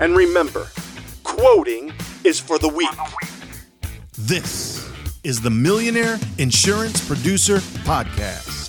And remember quoting is for the weak. This is the Millionaire Insurance Producer Podcast.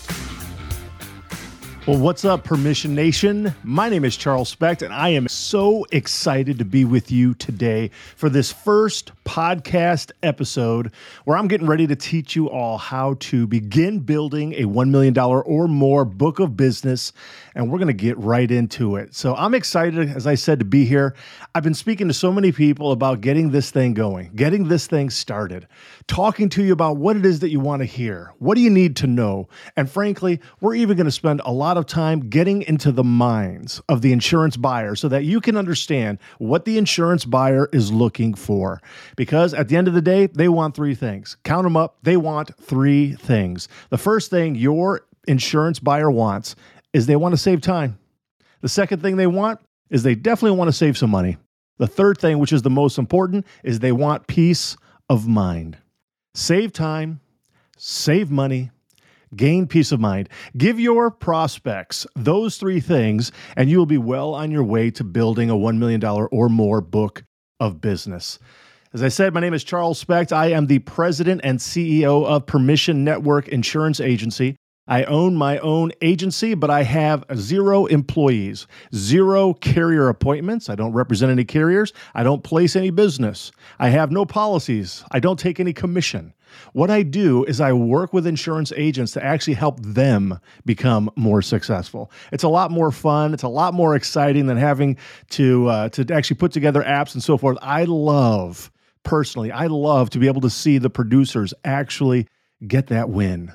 Well, what's up, Permission Nation? My name is Charles Specht, and I am so excited to be with you today for this first podcast episode where I'm getting ready to teach you all how to begin building a $1 million or more book of business. And we're going to get right into it. So I'm excited, as I said, to be here. I've been speaking to so many people about getting this thing going, getting this thing started, talking to you about what it is that you want to hear. What do you need to know? And frankly, we're even going to spend a lot of time getting into the minds of the insurance buyer so that you can understand what the insurance buyer is looking for. Because at the end of the day, they want three things. Count them up. They want three things. The first thing your insurance buyer wants is they want to save time. The second thing they want is they definitely want to save some money. The third thing, which is the most important, is they want peace of mind. Save time, save money, gain peace of mind. Give your prospects those three things, and you will be well on your way to building a $1 million or more book of business. As I said, my name is Charles Specht. I am the president and CEO of Permission Network Insurance Agency. I own my own agency, but I have zero employees, zero carrier appointments. I don't represent any carriers. I don't place any business. I have no policies. I don't take any commission. What I do is I work with insurance agents to actually help them become more successful. It's a lot more fun. It's a lot more exciting than having to uh, to actually put together apps and so forth. I love personally. I love to be able to see the producers actually get that win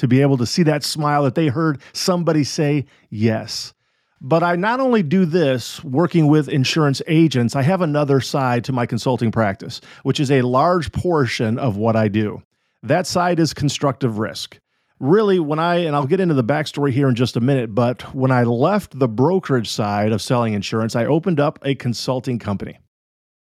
to be able to see that smile that they heard somebody say yes. But I not only do this working with insurance agents, I have another side to my consulting practice, which is a large portion of what I do. That side is constructive risk. Really, when I, and I'll get into the backstory here in just a minute, but when I left the brokerage side of selling insurance, I opened up a consulting company.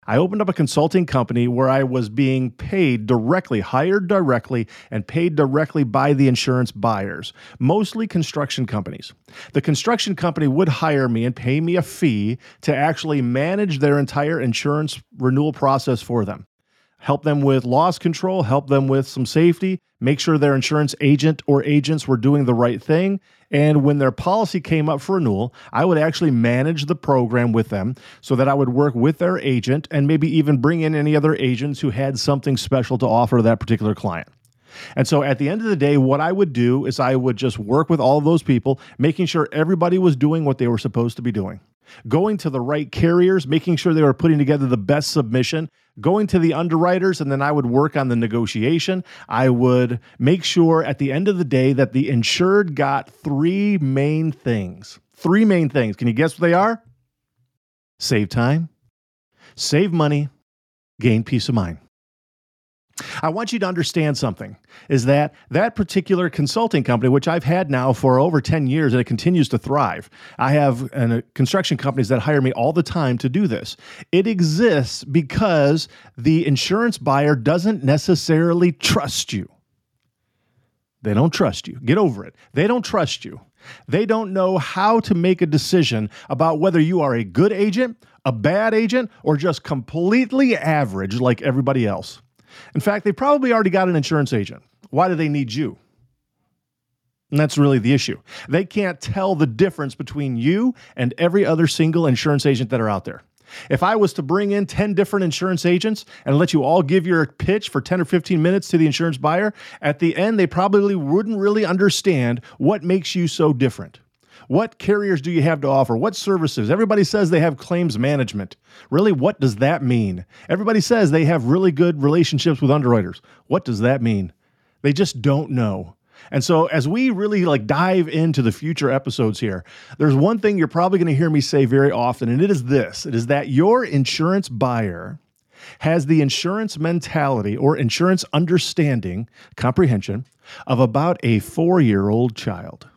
I opened up a consulting company where I was being paid directly, hired directly, and paid directly by the insurance buyers, mostly construction companies. The construction company would hire me and pay me a fee to actually manage their entire insurance renewal process for them. Help them with loss control, help them with some safety, make sure their insurance agent or agents were doing the right thing, and when their policy came up for renewal, I would actually manage the program with them so that I would work with their agent and maybe even bring in any other agents who had something special to offer that particular client. And so at the end of the day, what I would do is I would just work with all of those people, making sure everybody was doing what they were supposed to be doing. Going to the right carriers, making sure they were putting together the best submission, going to the underwriters, and then I would work on the negotiation. I would make sure at the end of the day that the insured got three main things. Three main things. Can you guess what they are? Save time, save money, gain peace of mind. I want you to understand something is that that particular consulting company, which I've had now for over 10 years and it continues to thrive. I have uh, construction companies that hire me all the time to do this. It exists because the insurance buyer doesn't necessarily trust you. They don't trust you. Get over it. They don't trust you. They don't know how to make a decision about whether you are a good agent, a bad agent, or just completely average like everybody else. In fact, they probably already got an insurance agent. Why do they need you? And that's really the issue. They can't tell the difference between you and every other single insurance agent that are out there. If I was to bring in 10 different insurance agents and let you all give your pitch for 10 or 15 minutes to the insurance buyer, at the end, they probably wouldn't really understand what makes you so different. What carriers do you have to offer? What services? Everybody says they have claims management. Really, what does that mean? Everybody says they have really good relationships with underwriters. What does that mean? They just don't know. And so as we really like dive into the future episodes here, there's one thing you're probably going to hear me say very often and it is this. It is that your insurance buyer has the insurance mentality or insurance understanding, comprehension of about a 4-year-old child.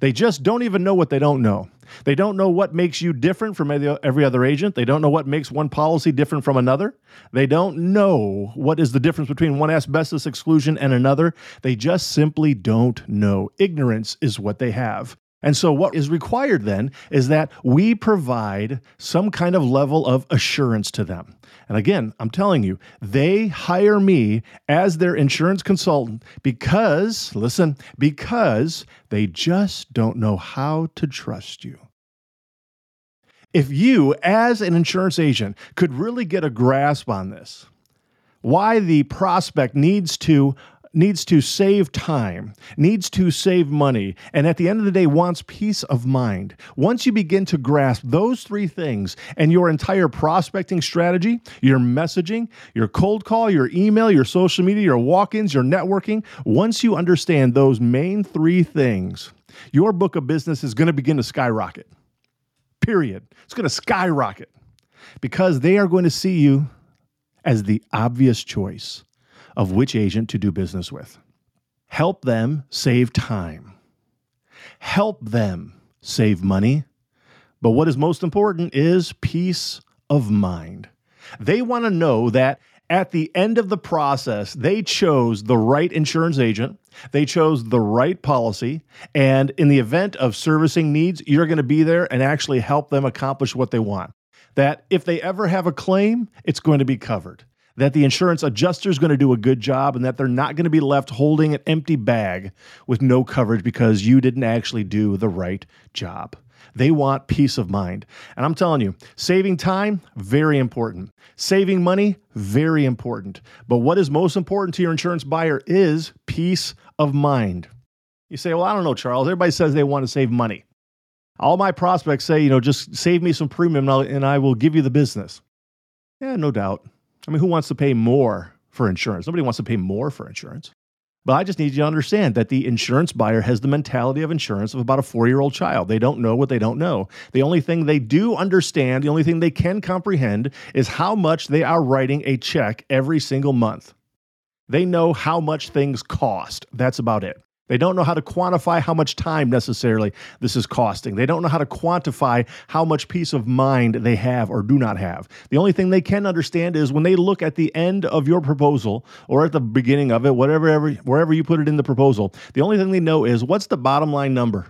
They just don't even know what they don't know. They don't know what makes you different from every other agent. They don't know what makes one policy different from another. They don't know what is the difference between one asbestos exclusion and another. They just simply don't know. Ignorance is what they have. And so, what is required then is that we provide some kind of level of assurance to them. And again, I'm telling you, they hire me as their insurance consultant because, listen, because they just don't know how to trust you. If you, as an insurance agent, could really get a grasp on this, why the prospect needs to needs to save time, needs to save money, and at the end of the day wants peace of mind. Once you begin to grasp those three things and your entire prospecting strategy, your messaging, your cold call, your email, your social media, your walk ins, your networking, once you understand those main three things, your book of business is going to begin to skyrocket. Period. It's going to skyrocket because they are going to see you as the obvious choice of which agent to do business with. Help them save time. Help them save money. But what is most important is peace of mind. They want to know that at the end of the process, they chose the right insurance agent, they chose the right policy, and in the event of servicing needs, you're going to be there and actually help them accomplish what they want. That if they ever have a claim, it's going to be covered that the insurance adjuster is going to do a good job and that they're not going to be left holding an empty bag with no coverage because you didn't actually do the right job. They want peace of mind. And I'm telling you, saving time, very important. Saving money, very important. But what is most important to your insurance buyer is peace of mind. You say, well, I don't know, Charles. Everybody says they want to save money. All my prospects say, you know, just save me some premium and I will give you the business. Yeah, no doubt. I mean, who wants to pay more for insurance? Nobody wants to pay more for insurance. But I just need you to understand that the insurance buyer has the mentality of insurance of about a four year old child. They don't know what they don't know. The only thing they do understand, the only thing they can comprehend is how much they are writing a check every single month. They know how much things cost. That's about it. They don't know how to quantify how much time necessarily this is costing. They don't know how to quantify how much peace of mind they have or do not have. The only thing they can understand is when they look at the end of your proposal or at the beginning of it, whatever ever, wherever you put it in the proposal, the only thing they know is what's the bottom line number.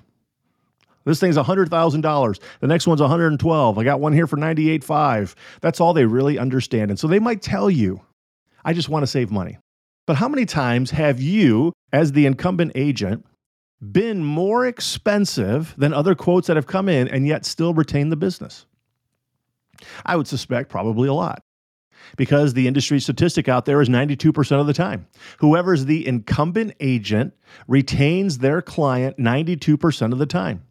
This thing's $100,000. The next one's 112. I got one here for 98.5. That's all they really understand. And so they might tell you, I just want to save money. But how many times have you, as the incumbent agent, been more expensive than other quotes that have come in and yet still retain the business? I would suspect probably a lot because the industry statistic out there is 92% of the time. Whoever's the incumbent agent retains their client 92% of the time.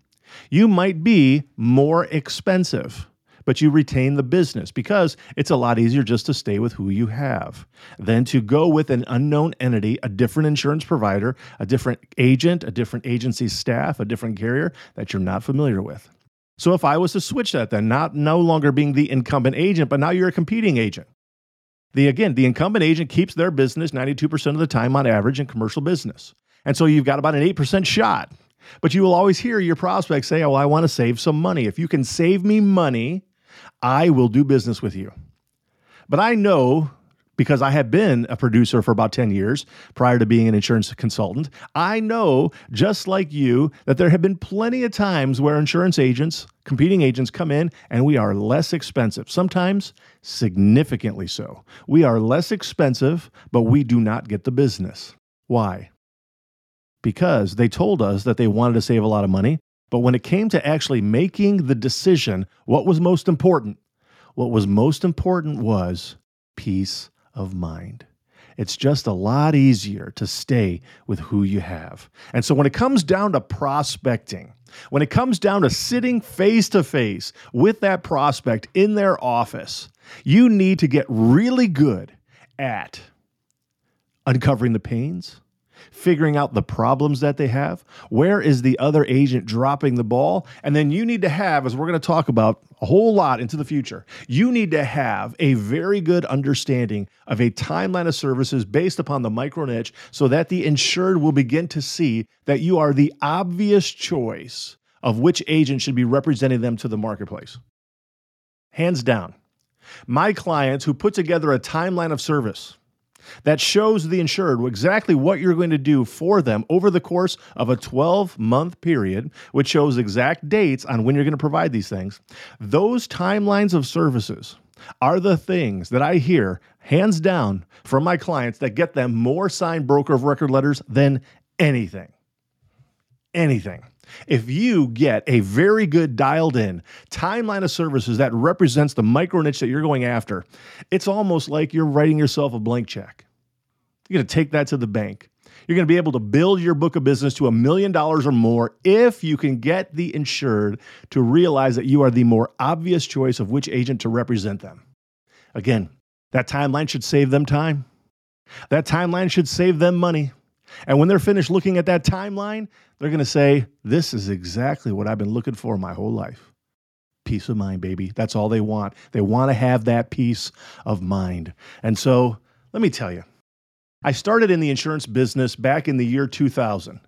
You might be more expensive but you retain the business because it's a lot easier just to stay with who you have than to go with an unknown entity, a different insurance provider, a different agent, a different agency staff, a different carrier that you're not familiar with. So if I was to switch that, then not no longer being the incumbent agent, but now you're a competing agent. The again, the incumbent agent keeps their business 92% of the time on average in commercial business. And so you've got about an 8% shot. But you will always hear your prospects say, Oh, I want to save some money. If you can save me money, I will do business with you. But I know because I have been a producer for about 10 years prior to being an insurance consultant. I know, just like you, that there have been plenty of times where insurance agents, competing agents, come in and we are less expensive, sometimes significantly so. We are less expensive, but we do not get the business. Why? Because they told us that they wanted to save a lot of money, but when it came to actually making the decision, what was most important? what was most important was peace of mind. It's just a lot easier to stay with who you have. And so when it comes down to prospecting, when it comes down to sitting face to face with that prospect in their office, you need to get really good at uncovering the pains, figuring out the problems that they have. Where is the other agent dropping the ball? And then you need to have, as we're going to talk about a whole lot into the future, you need to have a very good understanding of a timeline of services based upon the micro niche so that the insured will begin to see that you are the obvious choice of which agent should be representing them to the marketplace. Hands down. My clients who put together a timeline of service that shows the insured exactly what you're going to do for them over the course of a 12 month period, which shows exact dates on when you're going to provide these things. Those timelines of services are the things that I hear hands down from my clients that get them more signed broker of record letters than anything. Anything. If you get a very good dialed in timeline of services that represents the micro niche that you're going after, it's almost like you're writing yourself a blank check. You're going to take that to the bank. You're going to be able to build your book of business to a million dollars or more if you can get the insured to realize that you are the more obvious choice of which agent to represent them. Again, that timeline should save them time. That timeline should save them money. And when they're finished looking at that timeline, they're going to say, This is exactly what I've been looking for my whole life. Peace of mind, baby. That's all they want. They want to have that peace of mind. And so let me tell you, I started in the insurance business back in the year 2000.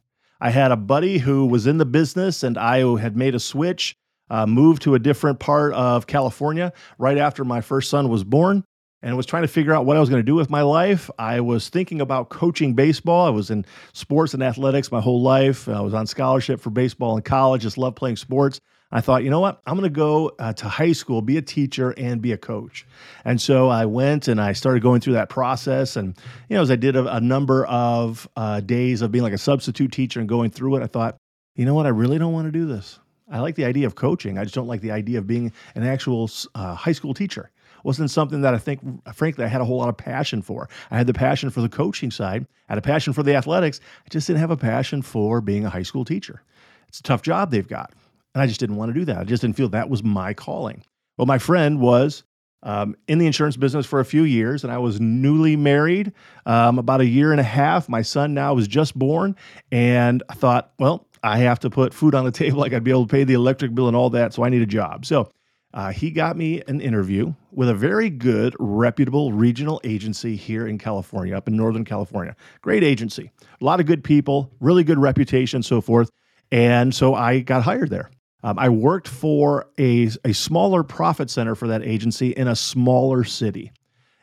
I had a buddy who was in the business, and I had made a switch, uh, moved to a different part of California right after my first son was born and I was trying to figure out what I was going to do with my life. I was thinking about coaching baseball. I was in sports and athletics my whole life. I was on scholarship for baseball in college, just loved playing sports. I thought, you know what? I'm going to go uh, to high school, be a teacher, and be a coach. And so I went and I started going through that process. And, you know, as I did a, a number of uh, days of being like a substitute teacher and going through it, I thought, you know what? I really don't want to do this. I like the idea of coaching. I just don't like the idea of being an actual uh, high school teacher wasn't something that I think, frankly, I had a whole lot of passion for. I had the passion for the coaching side, I had a passion for the athletics. I just didn't have a passion for being a high school teacher. It's a tough job they've got. And I just didn't want to do that. I just didn't feel that was my calling. Well, my friend was um, in the insurance business for a few years, and I was newly married um, about a year and a half. My son now was just born, and I thought, well, I have to put food on the table. Like I'd be able to pay the electric bill and all that, so I need a job. So uh, he got me an interview with a very good, reputable regional agency here in California, up in Northern California. Great agency, a lot of good people, really good reputation, so forth. And so I got hired there. Um, I worked for a, a smaller profit center for that agency in a smaller city.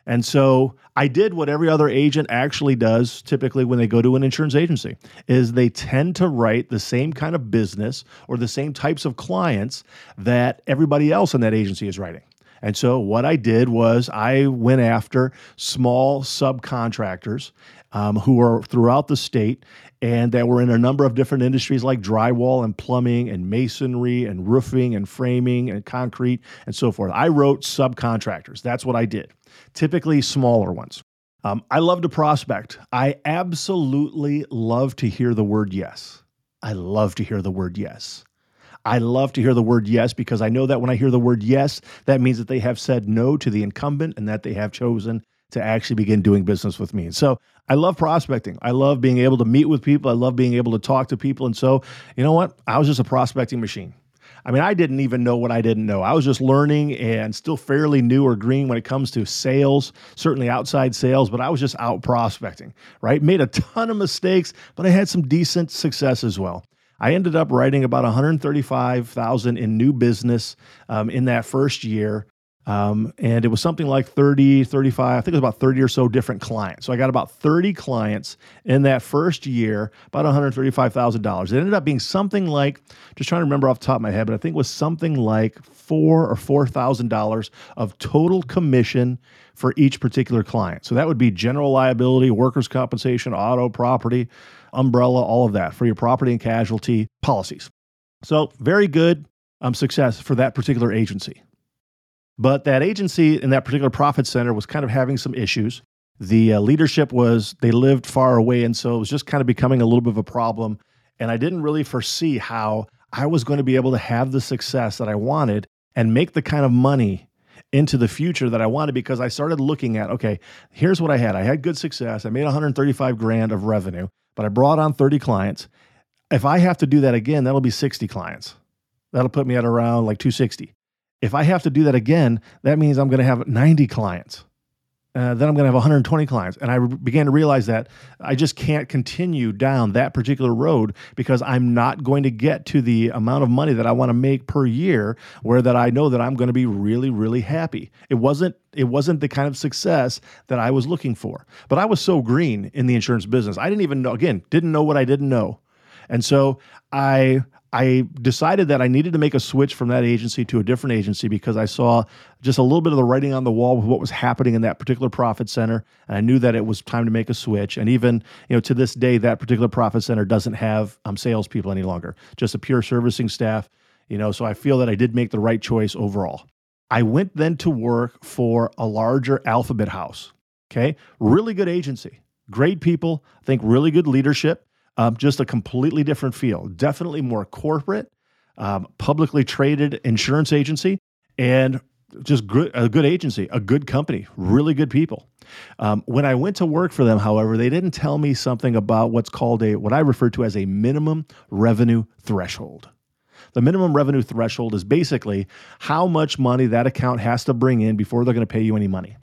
And so I did what every other agent actually does typically when they go to an insurance agency is they tend to write the same kind of business or the same types of clients that everybody else in that agency is writing. And so what I did was I went after small subcontractors um, who are throughout the state and that were in a number of different industries like drywall and plumbing and masonry and roofing and framing and concrete and so forth. I wrote subcontractors. That's what I did, typically smaller ones. Um, I love to prospect. I absolutely love to hear the word yes. I love to hear the word yes. I love to hear the word yes because I know that when I hear the word yes, that means that they have said no to the incumbent and that they have chosen to actually begin doing business with me. So I love prospecting. I love being able to meet with people. I love being able to talk to people. And so, you know what? I was just a prospecting machine. I mean, I didn't even know what I didn't know. I was just learning and still fairly new or green when it comes to sales, certainly outside sales, but I was just out prospecting, right? Made a ton of mistakes, but I had some decent success as well. I ended up writing about 135,000 in new business um, in that first year. Um, and it was something like 30, 35, I think it was about 30 or so different clients. So I got about 30 clients in that first year, about $135,000. It ended up being something like, just trying to remember off the top of my head, but I think it was something like four or $4,000 of total commission for each particular client. So that would be general liability, workers' compensation, auto, property, umbrella, all of that for your property and casualty policies. So very good um, success for that particular agency. But that agency in that particular profit center was kind of having some issues. The uh, leadership was, they lived far away. And so it was just kind of becoming a little bit of a problem. And I didn't really foresee how I was going to be able to have the success that I wanted and make the kind of money into the future that I wanted because I started looking at okay, here's what I had. I had good success. I made 135 grand of revenue, but I brought on 30 clients. If I have to do that again, that'll be 60 clients. That'll put me at around like 260. If I have to do that again, that means I'm going to have 90 clients. Uh, then I'm going to have 120 clients. And I re- began to realize that I just can't continue down that particular road because I'm not going to get to the amount of money that I want to make per year where that I know that I'm going to be really, really happy. It wasn't it wasn't the kind of success that I was looking for. But I was so green in the insurance business. I didn't even know again, didn't know what I didn't know. And so I I decided that I needed to make a switch from that agency to a different agency because I saw just a little bit of the writing on the wall with what was happening in that particular profit center. And I knew that it was time to make a switch. And even, you know, to this day, that particular profit center doesn't have um, salespeople any longer, just a pure servicing staff. You know, so I feel that I did make the right choice overall. I went then to work for a larger alphabet house. Okay. Really good agency, great people, I think really good leadership. Um, just a completely different feel. Definitely more corporate, um, publicly traded insurance agency, and just good, a good agency, a good company, really good people. Um, when I went to work for them, however, they didn't tell me something about what's called a what I refer to as a minimum revenue threshold. The minimum revenue threshold is basically how much money that account has to bring in before they're going to pay you any money.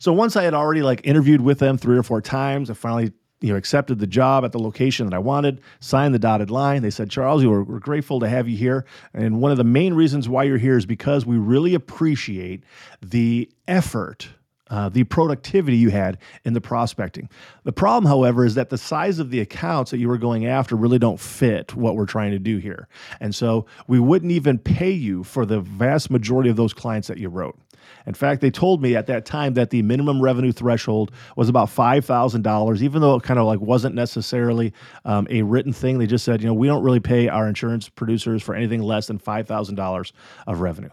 So once I had already like interviewed with them three or four times, I finally you know, accepted the job at the location that I wanted, signed the dotted line. They said, Charles, we're, we're grateful to have you here. And one of the main reasons why you're here is because we really appreciate the effort uh, the productivity you had in the prospecting. The problem, however, is that the size of the accounts that you were going after really don't fit what we're trying to do here. And so we wouldn't even pay you for the vast majority of those clients that you wrote. In fact, they told me at that time that the minimum revenue threshold was about $5,000, even though it kind of like wasn't necessarily um, a written thing. They just said, you know, we don't really pay our insurance producers for anything less than $5,000 of revenue.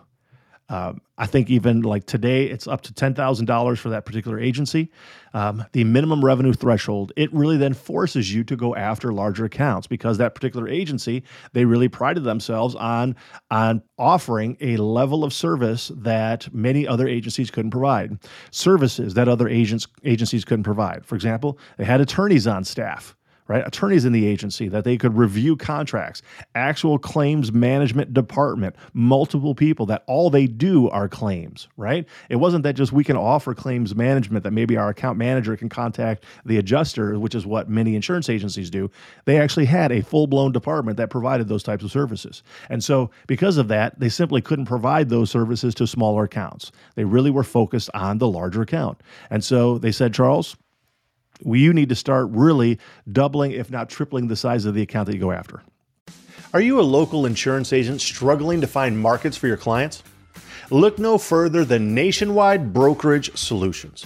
Um, I think even like today, it's up to $10,000 for that particular agency. Um, the minimum revenue threshold, it really then forces you to go after larger accounts because that particular agency, they really prided themselves on, on offering a level of service that many other agencies couldn't provide, services that other agents, agencies couldn't provide. For example, they had attorneys on staff right? Attorneys in the agency that they could review contracts, actual claims management department, multiple people that all they do are claims, right? It wasn't that just we can offer claims management that maybe our account manager can contact the adjuster, which is what many insurance agencies do. They actually had a full blown department that provided those types of services. And so, because of that, they simply couldn't provide those services to smaller accounts. They really were focused on the larger account. And so they said, Charles, you need to start really doubling, if not tripling, the size of the account that you go after. Are you a local insurance agent struggling to find markets for your clients? Look no further than Nationwide Brokerage Solutions.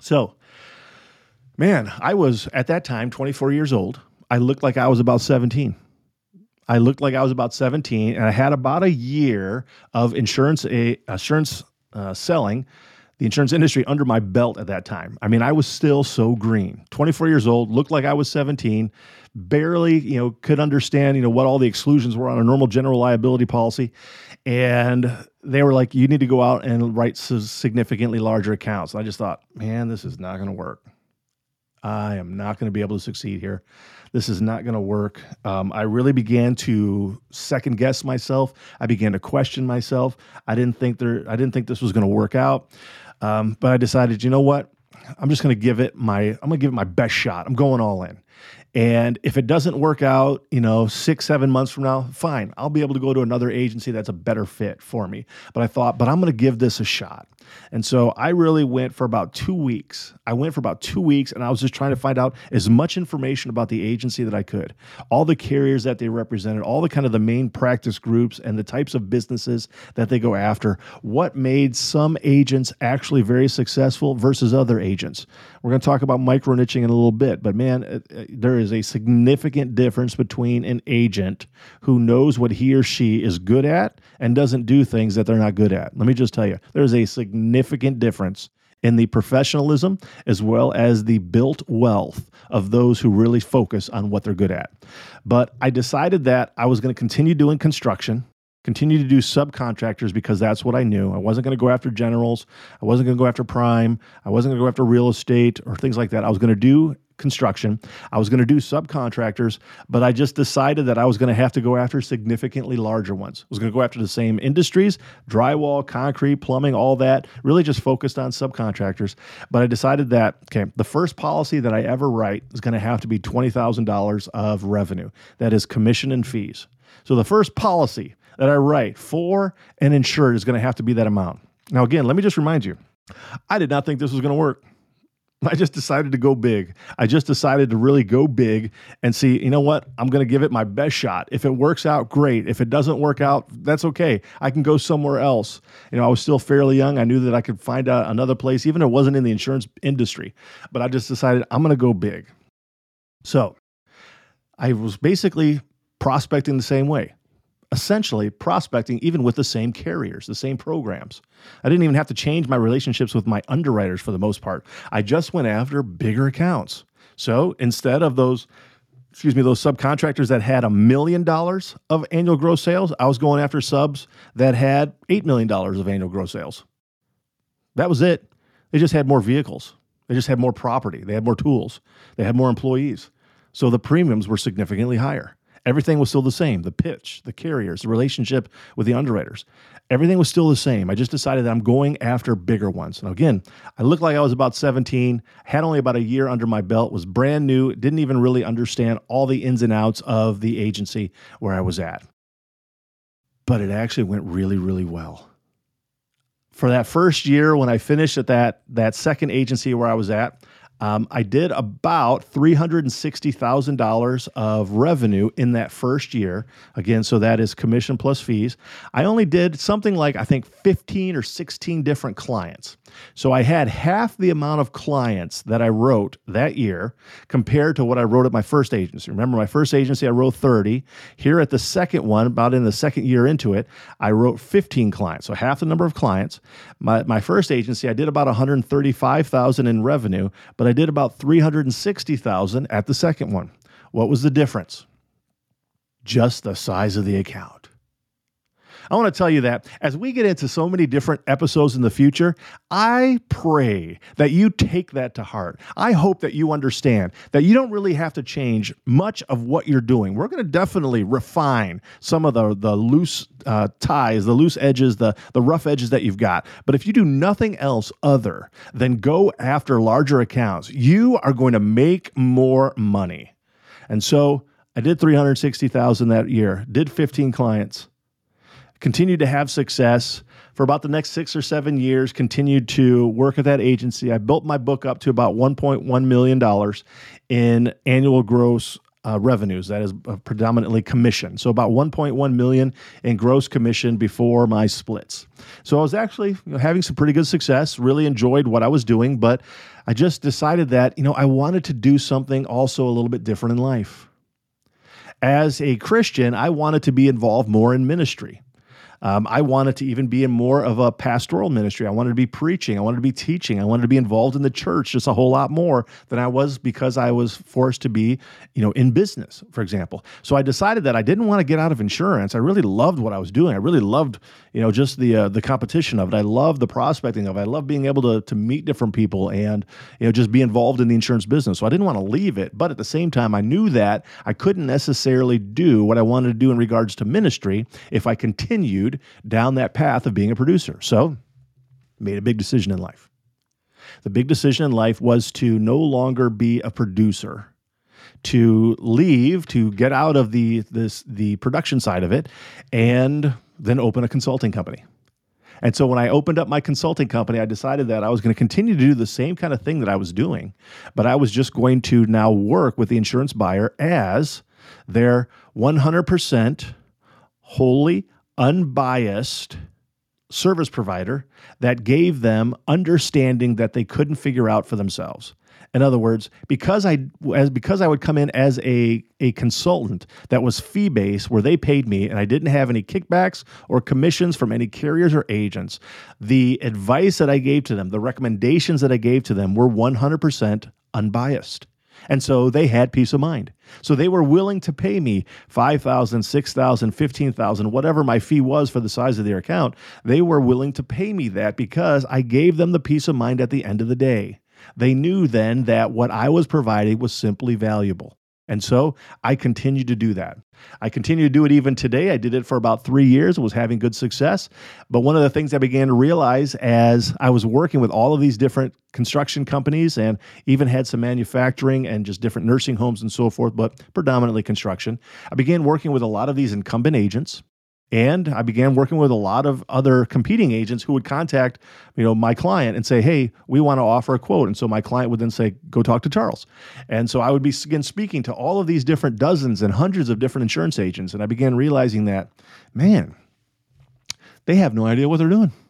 So, man, I was at that time 24 years old. I looked like I was about 17. I looked like I was about 17, and I had about a year of insurance a, insurance uh, selling the insurance industry under my belt at that time. I mean, I was still so green. 24 years old, looked like I was 17, barely, you know, could understand, you know, what all the exclusions were on a normal general liability policy. And they were like, you need to go out and write significantly larger accounts. And I just thought, man, this is not going to work. I am not going to be able to succeed here. This is not going to work. Um, I really began to second guess myself. I began to question myself. I didn't think there. I didn't think this was going to work out. Um, but I decided, you know what? I'm just going to give it my. I'm going to give it my best shot. I'm going all in. And if it doesn't work out, you know, six, seven months from now, fine. I'll be able to go to another agency that's a better fit for me. But I thought, but I'm going to give this a shot. And so I really went for about two weeks. I went for about two weeks and I was just trying to find out as much information about the agency that I could. All the carriers that they represented, all the kind of the main practice groups and the types of businesses that they go after. What made some agents actually very successful versus other agents. We're going to talk about micro niching in a little bit, but man, there is a significant difference between an agent who knows what he or she is good at and doesn't do things that they're not good at. Let me just tell you, there's a significant difference in the professionalism as well as the built wealth of those who really focus on what they're good at. But I decided that I was going to continue doing construction continue to do subcontractors because that's what I knew. I wasn't going to go after generals. I wasn't going to go after prime. I wasn't going to go after real estate or things like that. I was going to do construction. I was going to do subcontractors, but I just decided that I was going to have to go after significantly larger ones. I was going to go after the same industries, drywall, concrete, plumbing, all that, really just focused on subcontractors. But I decided that, okay, the first policy that I ever write is going to have to be $20,000 of revenue. That is commission and fees. So the first policy that I write for an insured is going to have to be that amount. Now, again, let me just remind you I did not think this was going to work. I just decided to go big. I just decided to really go big and see, you know what? I'm going to give it my best shot. If it works out, great. If it doesn't work out, that's okay. I can go somewhere else. You know, I was still fairly young. I knew that I could find another place, even if it wasn't in the insurance industry. But I just decided I'm going to go big. So I was basically prospecting the same way essentially prospecting even with the same carriers, the same programs. I didn't even have to change my relationships with my underwriters for the most part. I just went after bigger accounts. So instead of those, excuse me, those subcontractors that had a million dollars of annual gross sales, I was going after subs that had $8 million of annual gross sales. That was it. They just had more vehicles. They just had more property. They had more tools. They had more employees. So the premiums were significantly higher. Everything was still the same the pitch, the carriers, the relationship with the underwriters. Everything was still the same. I just decided that I'm going after bigger ones. Now, again, I looked like I was about 17, had only about a year under my belt, was brand new, didn't even really understand all the ins and outs of the agency where I was at. But it actually went really, really well. For that first year, when I finished at that, that second agency where I was at, um, I did about $360,000 of revenue in that first year. Again, so that is commission plus fees. I only did something like, I think, 15 or 16 different clients. So I had half the amount of clients that I wrote that year compared to what I wrote at my first agency. Remember, my first agency, I wrote 30. Here at the second one, about in the second year into it, I wrote 15 clients. So half the number of clients. My, my first agency, I did about 135,000 in revenue, but I did about 360,000 at the second one. What was the difference? Just the size of the account. I want to tell you that as we get into so many different episodes in the future, I pray that you take that to heart. I hope that you understand that you don't really have to change much of what you're doing. We're going to definitely refine some of the, the loose uh, ties, the loose edges, the, the rough edges that you've got. But if you do nothing else other than go after larger accounts, you are going to make more money. And so I did 360,000 that year, did 15 clients continued to have success for about the next six or seven years, continued to work at that agency. I built my book up to about $1.1 million in annual gross uh, revenues. That is uh, predominantly commission. So about 1.1 million in gross commission before my splits. So I was actually you know, having some pretty good success. Really enjoyed what I was doing, but I just decided that you know I wanted to do something also a little bit different in life. As a Christian, I wanted to be involved more in ministry. Um, I wanted to even be in more of a pastoral ministry. I wanted to be preaching. I wanted to be teaching. I wanted to be involved in the church just a whole lot more than I was because I was forced to be, you know, in business, for example. So I decided that I didn't want to get out of insurance. I really loved what I was doing. I really loved, you know, just the uh, the competition of it. I loved the prospecting of it. I loved being able to to meet different people and you know just be involved in the insurance business. So I didn't want to leave it, but at the same time, I knew that I couldn't necessarily do what I wanted to do in regards to ministry if I continued down that path of being a producer. So, made a big decision in life. The big decision in life was to no longer be a producer to leave to get out of the this the production side of it and then open a consulting company. And so when I opened up my consulting company, I decided that I was going to continue to do the same kind of thing that I was doing, but I was just going to now work with the insurance buyer as their 100% wholly unbiased service provider that gave them understanding that they couldn't figure out for themselves. In other words, because I as because I would come in as a a consultant that was fee based, where they paid me, and I didn't have any kickbacks or commissions from any carriers or agents, the advice that I gave to them, the recommendations that I gave to them, were 100% unbiased. And so they had peace of mind. So they were willing to pay me 5,000, 6,000, 15,000, whatever my fee was for the size of their account. They were willing to pay me that because I gave them the peace of mind at the end of the day. They knew then that what I was providing was simply valuable. And so I continued to do that. I continue to do it even today. I did it for about three years and was having good success. But one of the things I began to realize as I was working with all of these different construction companies and even had some manufacturing and just different nursing homes and so forth, but predominantly construction, I began working with a lot of these incumbent agents and I began working with a lot of other competing agents who would contact, you know, my client and say, "Hey, we want to offer a quote." And so my client would then say, "Go talk to Charles." And so I would be again speaking to all of these different dozens and hundreds of different insurance agents, and I began realizing that, man, they have no idea what they're doing.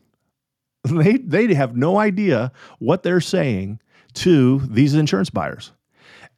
They they have no idea what they're saying to these insurance buyers.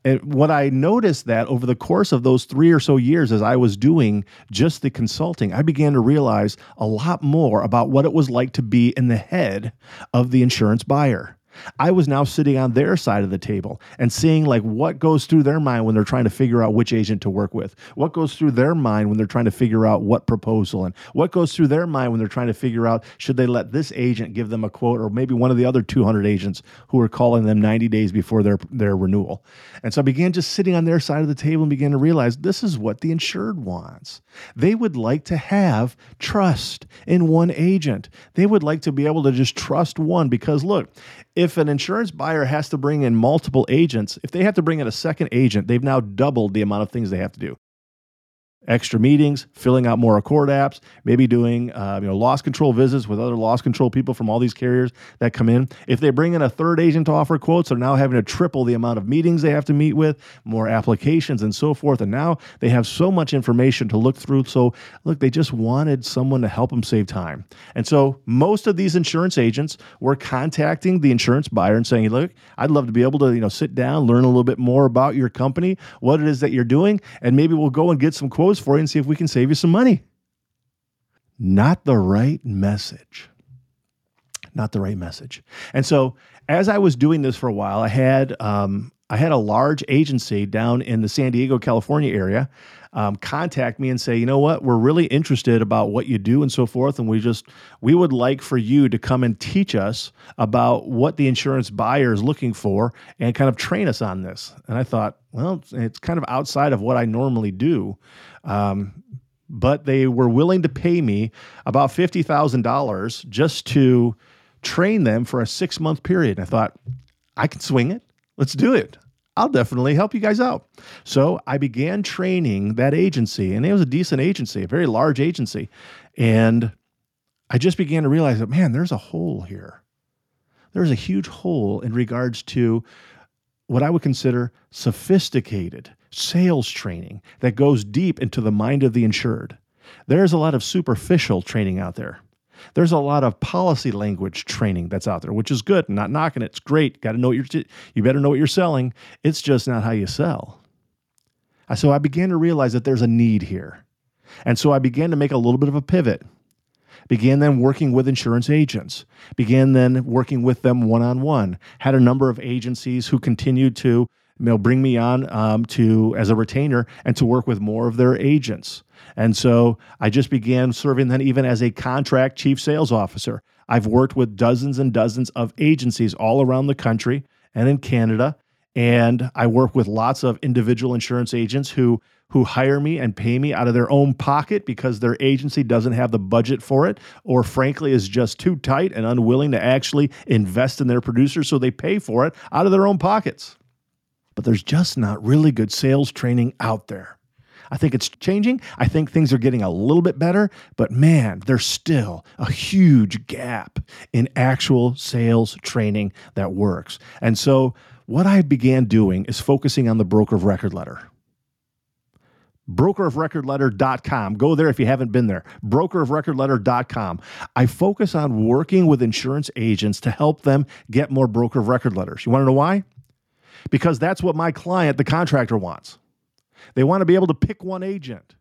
And what I noticed that over the course of those three or so years, as I was doing just the consulting, I began to realize a lot more about what it was like to be in the head of the insurance buyer. I was now sitting on their side of the table and seeing like what goes through their mind when they're trying to figure out which agent to work with. What goes through their mind when they're trying to figure out what proposal and what goes through their mind when they're trying to figure out should they let this agent give them a quote or maybe one of the other 200 agents who are calling them 90 days before their their renewal. And so I began just sitting on their side of the table and began to realize this is what the insured wants. They would like to have trust in one agent. They would like to be able to just trust one because look, if an insurance buyer has to bring in multiple agents, if they have to bring in a second agent, they've now doubled the amount of things they have to do extra meetings, filling out more ACORD apps, maybe doing uh, you know loss control visits with other loss control people from all these carriers that come in. If they bring in a third agent to offer quotes, they're now having to triple the amount of meetings they have to meet with, more applications and so forth. And now they have so much information to look through. So look, they just wanted someone to help them save time. And so most of these insurance agents were contacting the insurance buyer and saying, "Look, I'd love to be able to you know sit down, learn a little bit more about your company, what it is that you're doing, and maybe we'll go and get some quotes." For you and see if we can save you some money. Not the right message. Not the right message. And so, as I was doing this for a while, I had um, I had a large agency down in the San Diego, California area um, contact me and say, you know what, we're really interested about what you do and so forth, and we just we would like for you to come and teach us about what the insurance buyer is looking for and kind of train us on this. And I thought, well, it's kind of outside of what I normally do. Um, but they were willing to pay me about $50,000 just to train them for a six month period. And I thought, I can swing it. Let's do it. I'll definitely help you guys out. So I began training that agency, and it was a decent agency, a very large agency. And I just began to realize that, man, there's a hole here. There's a huge hole in regards to what I would consider sophisticated sales training that goes deep into the mind of the insured. There's a lot of superficial training out there. There's a lot of policy language training that's out there, which is good. Not knocking it. It's great. Got to know what you're. You better know what you're selling. It's just not how you sell. So I began to realize that there's a need here, and so I began to make a little bit of a pivot. Began then working with insurance agents. Began then working with them one on one. Had a number of agencies who continued to you know, bring me on um, to as a retainer and to work with more of their agents. And so I just began serving then even as a contract chief sales officer. I've worked with dozens and dozens of agencies all around the country and in Canada. And I work with lots of individual insurance agents who who hire me and pay me out of their own pocket because their agency doesn't have the budget for it, or frankly is just too tight and unwilling to actually invest in their producers, so they pay for it out of their own pockets. but there's just not really good sales training out there. I think it's changing. I think things are getting a little bit better, but man, there's still a huge gap in actual sales training that works. And so, what I began doing is focusing on the broker of record letter brokerofrecordletter.com. Go there if you haven't been there. brokerofrecordletter.com. I focus on working with insurance agents to help them get more broker of record letters. You want to know why? Because that's what my client, the contractor, wants. They want to be able to pick one agent.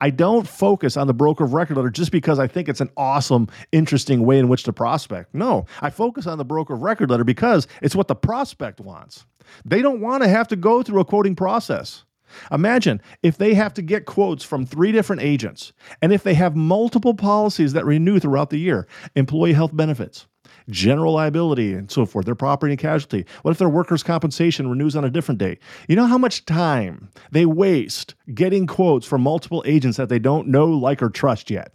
I don't focus on the broker of record letter just because I think it's an awesome, interesting way in which to prospect. No, I focus on the broker of record letter because it's what the prospect wants. They don't want to have to go through a quoting process. Imagine if they have to get quotes from three different agents, and if they have multiple policies that renew throughout the year employee health benefits, general liability, and so forth, their property and casualty. What if their workers' compensation renews on a different day? You know how much time they waste getting quotes from multiple agents that they don't know, like, or trust yet?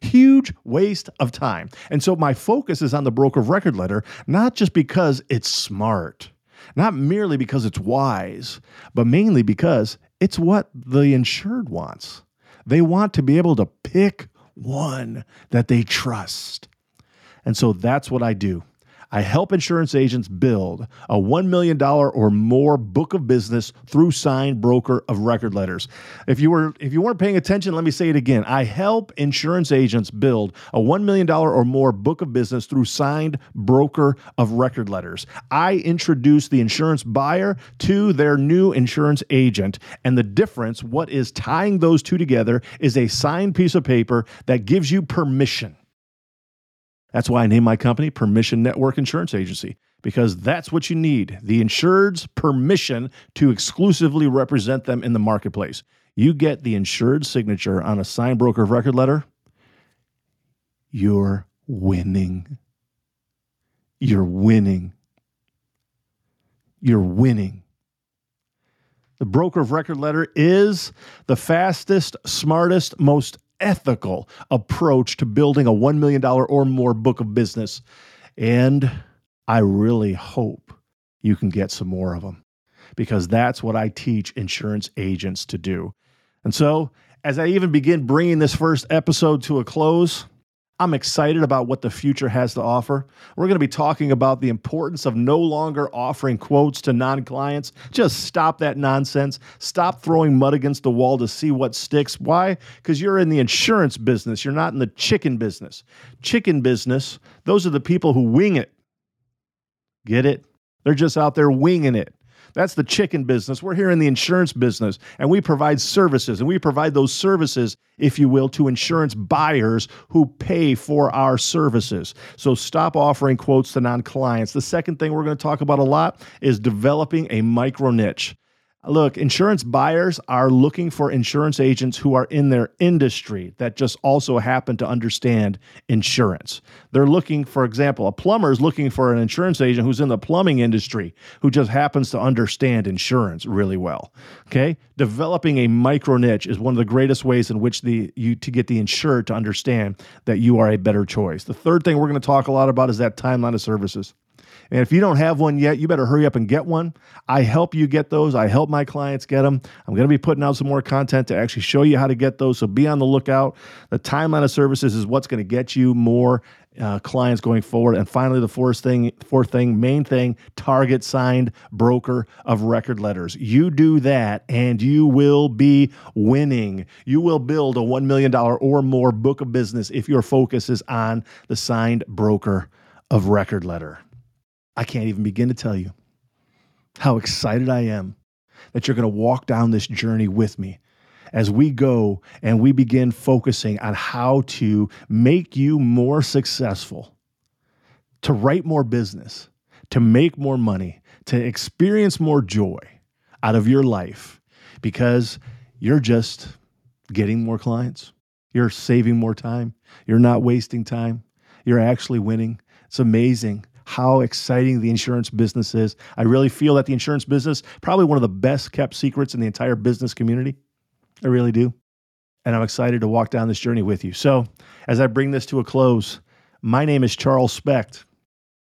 Huge waste of time. And so my focus is on the broker of record letter, not just because it's smart not merely because it's wise, but mainly because it's what the insured wants. They want to be able to pick one that they trust. And so that's what I do. I help insurance agents build a $1 million or more book of business through signed broker of record letters. If you were if you weren't paying attention, let me say it again. I help insurance agents build a $1 million or more book of business through signed broker of record letters. I introduce the insurance buyer to their new insurance agent, and the difference, what is tying those two together, is a signed piece of paper that gives you permission that's why I named my company Permission Network Insurance Agency, because that's what you need the insured's permission to exclusively represent them in the marketplace. You get the insured signature on a signed broker of record letter, you're winning. You're winning. You're winning. The broker of record letter is the fastest, smartest, most ethical approach to building a $1 million or more book of business. And I really hope you can get some more of them because that's what I teach insurance agents to do. And so, as I even begin bringing this first episode to a close, I'm excited about what the future has to offer. We're going to be talking about the importance of no longer offering quotes to non clients. Just stop that nonsense. Stop throwing mud against the wall to see what sticks. Why? Because you're in the insurance business, you're not in the chicken business. Chicken business, those are the people who wing it. Get it? They're just out there winging it. That's the chicken business. We're here in the insurance business, and we provide services, and we provide those services, if you will, to insurance buyers who pay for our services. So stop offering quotes to non clients. The second thing we're going to talk about a lot is developing a micro niche. Look, insurance buyers are looking for insurance agents who are in their industry that just also happen to understand insurance. They're looking, for example, a plumber is looking for an insurance agent who's in the plumbing industry who just happens to understand insurance really well. Okay? Developing a micro niche is one of the greatest ways in which the you to get the insured to understand that you are a better choice. The third thing we're going to talk a lot about is that timeline of services. And if you don't have one yet, you better hurry up and get one. I help you get those. I help my clients get them. I'm going to be putting out some more content to actually show you how to get those. So be on the lookout. The timeline of services is what's going to get you more uh, clients going forward. And finally, the fourth thing, fourth thing, main thing, target signed broker of record letters. You do that, and you will be winning. You will build a one million dollar or more book of business if your focus is on the signed broker of record letter. I can't even begin to tell you how excited I am that you're going to walk down this journey with me as we go and we begin focusing on how to make you more successful, to write more business, to make more money, to experience more joy out of your life because you're just getting more clients. You're saving more time. You're not wasting time. You're actually winning. It's amazing how exciting the insurance business is. I really feel that the insurance business probably one of the best kept secrets in the entire business community. I really do. And I'm excited to walk down this journey with you. So, as I bring this to a close, my name is Charles Specht.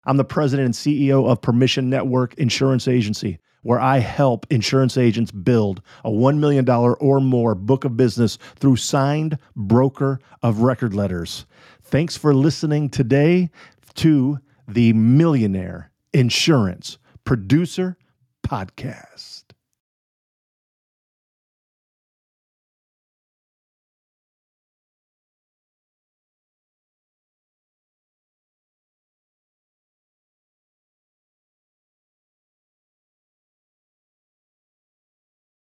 I'm the president and CEO of Permission Network Insurance Agency. where I help insurance agents build a $1 million or more book of business through signed broker of record letters. Thanks for listening today to the Millionaire Insurance Producer Podcast.